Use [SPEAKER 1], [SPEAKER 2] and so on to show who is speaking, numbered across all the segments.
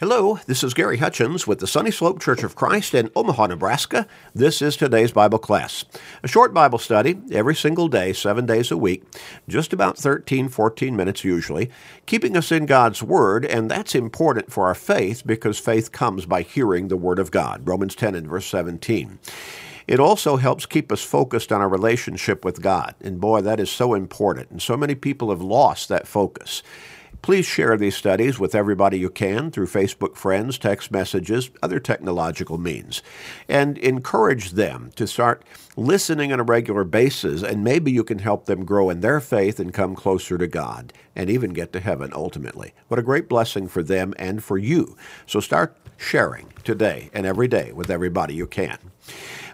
[SPEAKER 1] Hello, this is Gary Hutchins with the Sunny Slope Church of Christ in Omaha, Nebraska. This is today's Bible class. A short Bible study every single day, seven days a week, just about 13, 14 minutes usually, keeping us in God's Word, and that's important for our faith because faith comes by hearing the Word of God. Romans 10 and verse 17. It also helps keep us focused on our relationship with God. And boy, that is so important. And so many people have lost that focus. Please share these studies with everybody you can through Facebook friends, text messages, other technological means, and encourage them to start listening on a regular basis, and maybe you can help them grow in their faith and come closer to God and even get to heaven ultimately. What a great blessing for them and for you. So start sharing today and every day with everybody you can.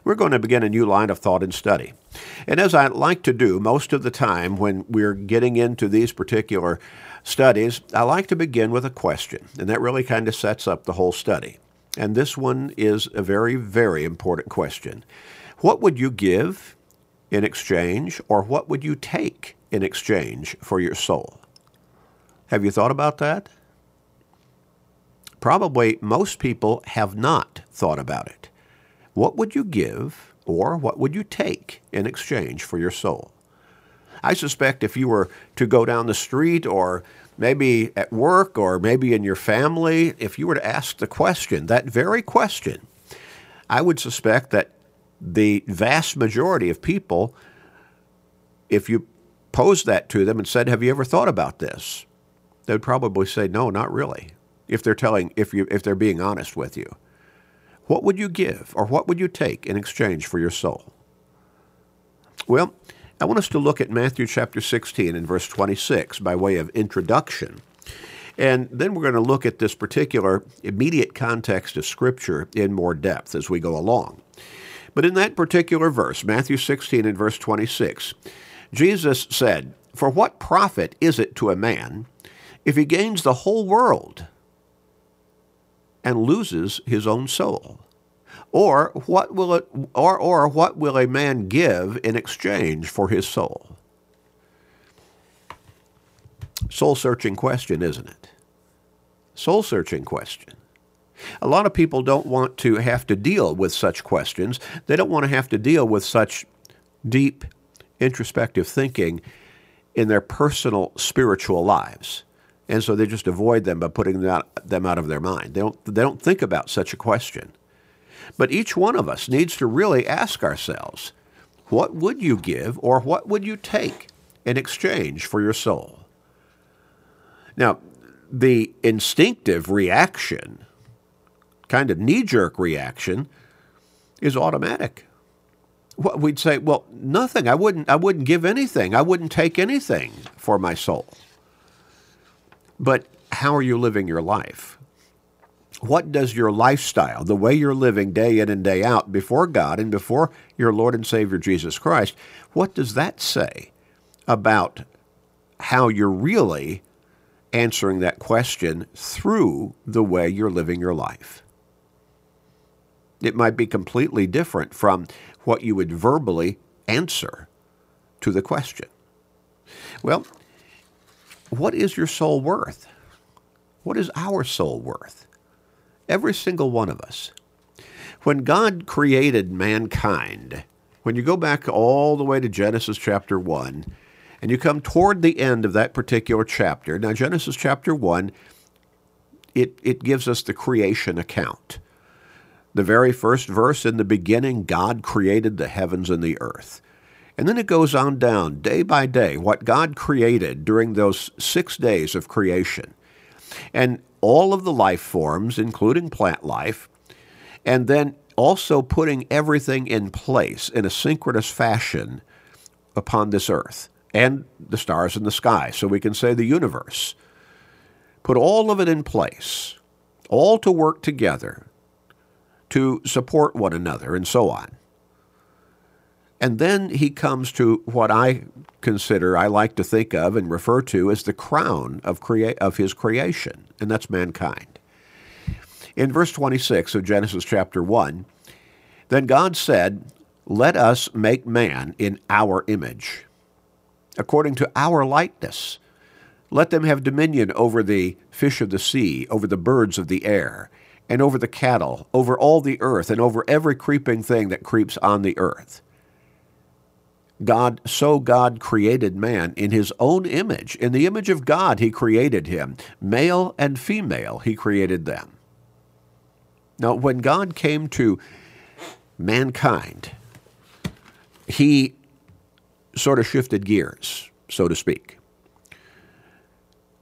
[SPEAKER 1] We're going to begin a new line of thought and study. And as I like to do most of the time when we're getting into these particular studies, I like to begin with a question, and that really kind of sets up the whole study. And this one is a very, very important question. What would you give in exchange, or what would you take in exchange for your soul? Have you thought about that? Probably most people have not thought about it. What would you give, or what would you take in exchange for your soul? I suspect if you were to go down the street or maybe at work or maybe in your family, if you were to ask the question, that very question, I would suspect that the vast majority of people, if you posed that to them and said, Have you ever thought about this? They'd probably say, No, not really. If they're telling if you if they're being honest with you. What would you give or what would you take in exchange for your soul? Well, I want us to look at Matthew chapter 16 and verse 26 by way of introduction. And then we're going to look at this particular immediate context of Scripture in more depth as we go along. But in that particular verse, Matthew 16 and verse 26, Jesus said, For what profit is it to a man if he gains the whole world and loses his own soul? Or what will it or, or what will a man give in exchange for his soul? Soul searching question, isn't it? Soul searching question. A lot of people don't want to have to deal with such questions. They don't want to have to deal with such deep introspective thinking in their personal spiritual lives. And so they just avoid them by putting them out, them out of their mind. They don't, they don't think about such a question. But each one of us needs to really ask ourselves what would you give or what would you take in exchange for your soul? Now, the instinctive reaction, kind of knee jerk reaction, is automatic. We'd say, well, nothing. I wouldn't, I wouldn't give anything. I wouldn't take anything for my soul. But how are you living your life? what does your lifestyle, the way you're living day in and day out before God and before your Lord and Savior Jesus Christ, what does that say about how you're really answering that question through the way you're living your life? It might be completely different from what you would verbally answer to the question. Well, what is your soul worth? What is our soul worth? Every single one of us. When God created mankind, when you go back all the way to Genesis chapter 1, and you come toward the end of that particular chapter, now Genesis chapter 1, it, it gives us the creation account. The very first verse in the beginning, God created the heavens and the earth. And then it goes on down, day by day, what God created during those six days of creation. And all of the life forms, including plant life, and then also putting everything in place in a synchronous fashion upon this earth and the stars in the sky. So we can say the universe. Put all of it in place, all to work together to support one another and so on. And then he comes to what I consider, I like to think of and refer to as the crown of, crea- of his creation, and that's mankind. In verse 26 of Genesis chapter 1, then God said, Let us make man in our image, according to our likeness. Let them have dominion over the fish of the sea, over the birds of the air, and over the cattle, over all the earth, and over every creeping thing that creeps on the earth. God, so God created man in his own image. In the image of God, he created him. Male and female, he created them. Now, when God came to mankind, he sort of shifted gears, so to speak.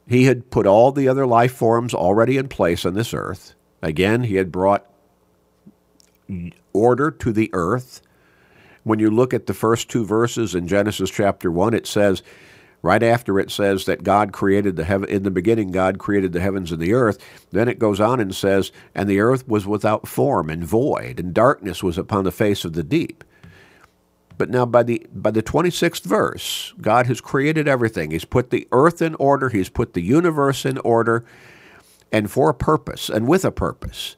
[SPEAKER 1] He had put all the other life forms already in place on this earth. Again, he had brought order to the earth. When you look at the first two verses in Genesis chapter 1, it says, right after it says that God created the heaven, in the beginning, God created the heavens and the earth. Then it goes on and says, and the earth was without form and void, and darkness was upon the face of the deep. But now by the by the 26th verse, God has created everything. He's put the earth in order, he's put the universe in order and for a purpose and with a purpose.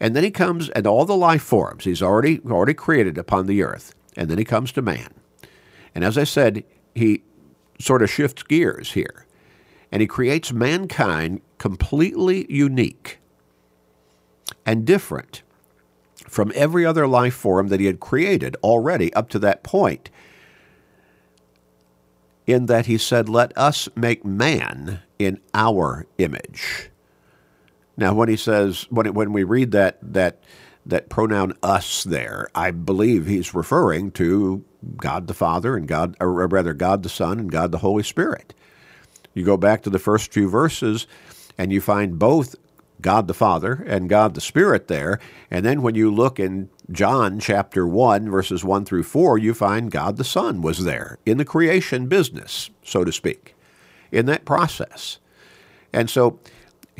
[SPEAKER 1] And then he comes and all the life forms he's already already created upon the earth. And then he comes to man. And as I said, he sort of shifts gears here. And he creates mankind completely unique and different from every other life form that he had created already up to that point, in that he said, Let us make man in our image. Now, when he says, when, when we read that, that, that pronoun us there, I believe he's referring to God the Father and God, or rather, God the Son and God the Holy Spirit. You go back to the first few verses, and you find both God the Father and God the Spirit there. And then when you look in John chapter 1, verses 1 through 4, you find God the Son was there in the creation business, so to speak, in that process. And so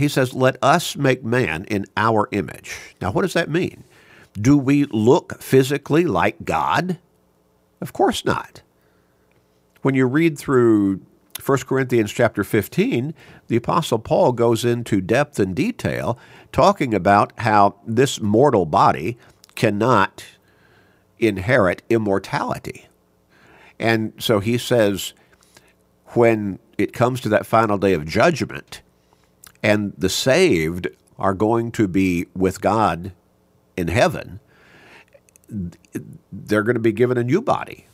[SPEAKER 1] he says, Let us make man in our image. Now, what does that mean? Do we look physically like God? Of course not. When you read through 1 Corinthians chapter 15, the Apostle Paul goes into depth and detail talking about how this mortal body cannot inherit immortality. And so he says, when it comes to that final day of judgment, and the saved are going to be with God in heaven, they're going to be given a new body.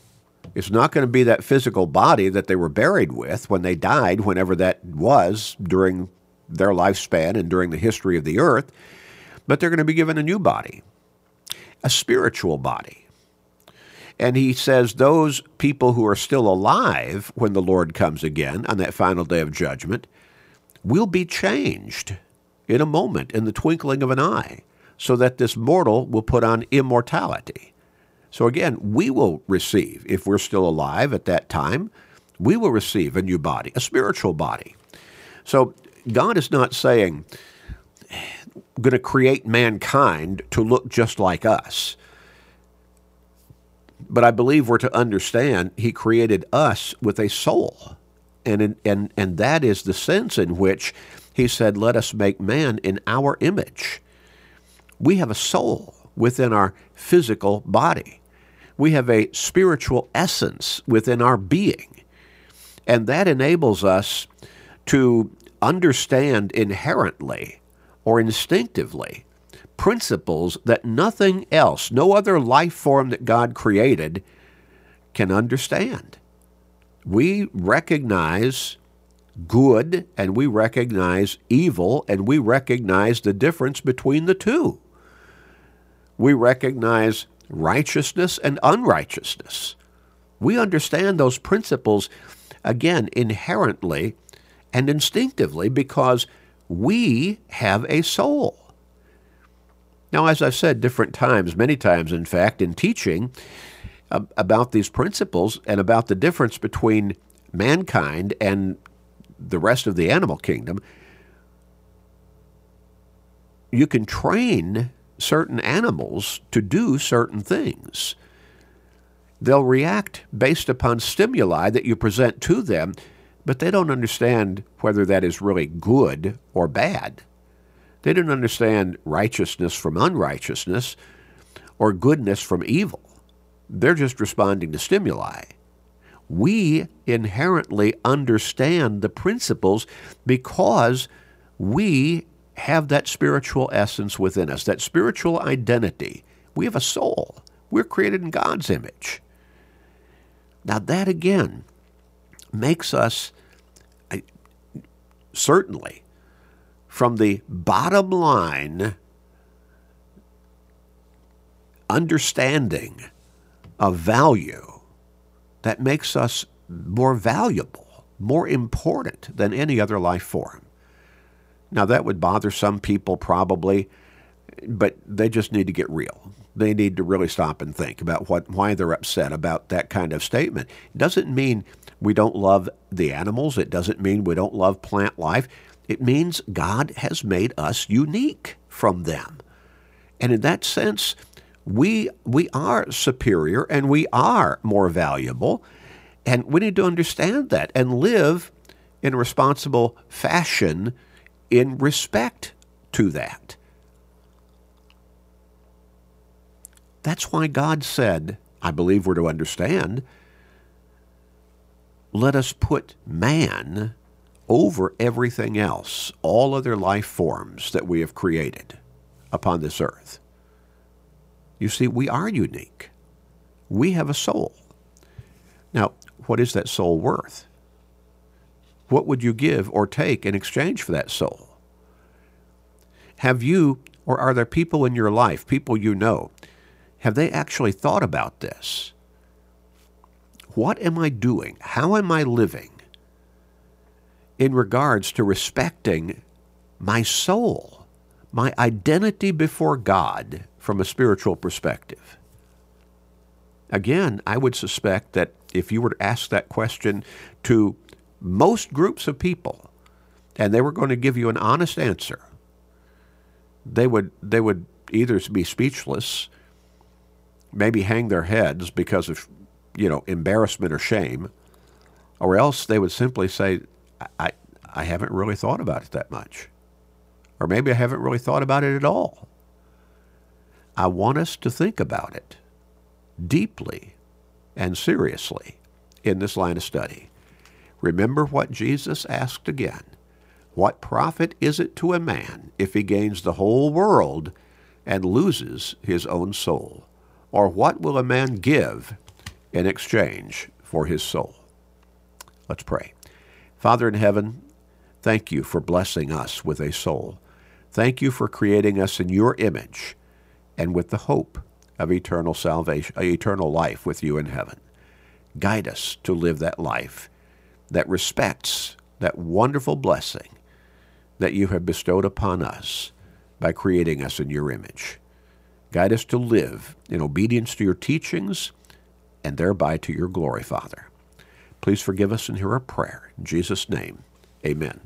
[SPEAKER 1] It's not going to be that physical body that they were buried with when they died, whenever that was during their lifespan and during the history of the earth, but they're going to be given a new body, a spiritual body. And he says those people who are still alive when the Lord comes again on that final day of judgment will be changed in a moment, in the twinkling of an eye, so that this mortal will put on immortality. So again, we will receive, if we're still alive at that time, we will receive a new body, a spiritual body. So God is not saying, going to create mankind to look just like us. But I believe we're to understand He created us with a soul. And, and, and that is the sense in which He said, Let us make man in our image. We have a soul within our physical body we have a spiritual essence within our being. And that enables us to understand inherently or instinctively principles that nothing else, no other life form that God created, can understand. We recognize good and we recognize evil and we recognize the difference between the two. We recognize righteousness and unrighteousness. We understand those principles, again, inherently and instinctively because we have a soul. Now, as I've said different times, many times in fact, in teaching about these principles and about the difference between mankind and the rest of the animal kingdom, you can train certain animals to do certain things. They'll react based upon stimuli that you present to them, but they don't understand whether that is really good or bad. They don't understand righteousness from unrighteousness or goodness from evil. They're just responding to stimuli. we inherently understand the principles because we have that spiritual essence within us, that spiritual identity. We have a soul. We're created in God's image. Now, that again makes us certainly from the bottom line understanding of value that makes us more valuable, more important than any other life form. Now, that would bother some people probably, but they just need to get real. They need to really stop and think about what, why they're upset about that kind of statement. It doesn't mean we don't love the animals. It doesn't mean we don't love plant life. It means God has made us unique from them. And in that sense, we, we are superior and we are more valuable. And we need to understand that and live in a responsible fashion in respect to that. That's why God said, I believe we're to understand, let us put man over everything else, all other life forms that we have created upon this earth. You see, we are unique. We have a soul. Now, what is that soul worth? What would you give or take in exchange for that soul? Have you, or are there people in your life, people you know, have they actually thought about this? What am I doing? How am I living in regards to respecting my soul, my identity before God from a spiritual perspective? Again, I would suspect that if you were to ask that question to most groups of people and they were going to give you an honest answer, they would they would either be speechless, maybe hang their heads because of you know, embarrassment or shame, or else they would simply say, I, I haven't really thought about it that much. Or maybe I haven't really thought about it at all. I want us to think about it deeply and seriously in this line of study. Remember what Jesus asked again. What profit is it to a man if he gains the whole world and loses his own soul? Or what will a man give in exchange for his soul. Let's pray. Father in heaven, thank you for blessing us with a soul. Thank you for creating us in your image and with the hope of eternal salvation, uh, eternal life with you in heaven. Guide us to live that life that respects that wonderful blessing that you have bestowed upon us by creating us in your image. Guide us to live in obedience to your teachings and thereby to your glory, Father. Please forgive us and hear our prayer. In Jesus' name, amen.